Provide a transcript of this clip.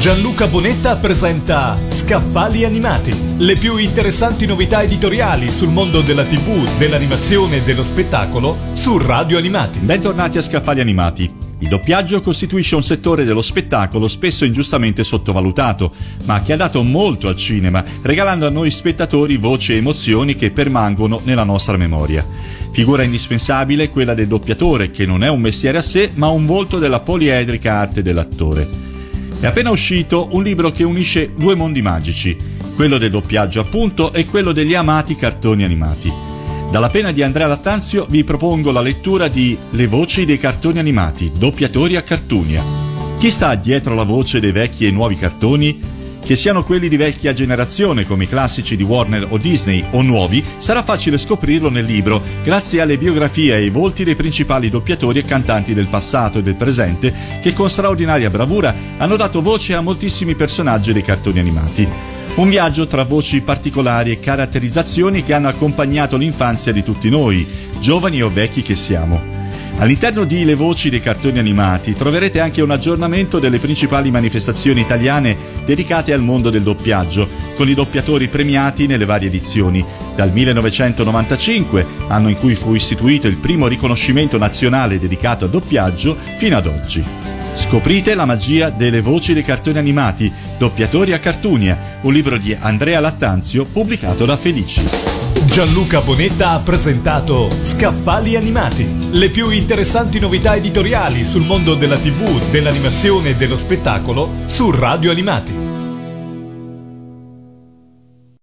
Gianluca Bonetta presenta Scaffali Animati, le più interessanti novità editoriali sul mondo della TV, dell'animazione e dello spettacolo su Radio Animati. Bentornati a Scaffali Animati. Il doppiaggio costituisce un settore dello spettacolo spesso ingiustamente sottovalutato, ma che ha dato molto al cinema, regalando a noi spettatori voci e emozioni che permangono nella nostra memoria. Figura indispensabile quella del doppiatore, che non è un mestiere a sé, ma un volto della poliedrica arte dell'attore. È appena uscito un libro che unisce due mondi magici, quello del doppiaggio appunto e quello degli amati cartoni animati. Dalla pena di Andrea Lattanzio vi propongo la lettura di Le voci dei cartoni animati, doppiatori a Cartunia. Chi sta dietro la voce dei vecchi e nuovi cartoni? Che siano quelli di vecchia generazione come i classici di Warner o Disney o nuovi, sarà facile scoprirlo nel libro, grazie alle biografie e ai volti dei principali doppiatori e cantanti del passato e del presente che con straordinaria bravura hanno dato voce a moltissimi personaggi dei cartoni animati. Un viaggio tra voci particolari e caratterizzazioni che hanno accompagnato l'infanzia di tutti noi, giovani o vecchi che siamo. All'interno di Le voci dei cartoni animati troverete anche un aggiornamento delle principali manifestazioni italiane dedicate al mondo del doppiaggio, con i doppiatori premiati nelle varie edizioni, dal 1995, anno in cui fu istituito il primo riconoscimento nazionale dedicato al doppiaggio, fino ad oggi. Scoprite la magia delle voci dei cartoni animati, Doppiatori a Cartunia, un libro di Andrea Lattanzio pubblicato da Felici. Gianluca Bonetta ha presentato Scaffali Animati, le più interessanti novità editoriali sul mondo della TV, dell'animazione e dello spettacolo su Radio Animati.